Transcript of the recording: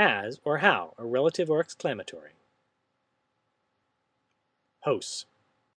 As or how, a relative or exclamatory. Hos.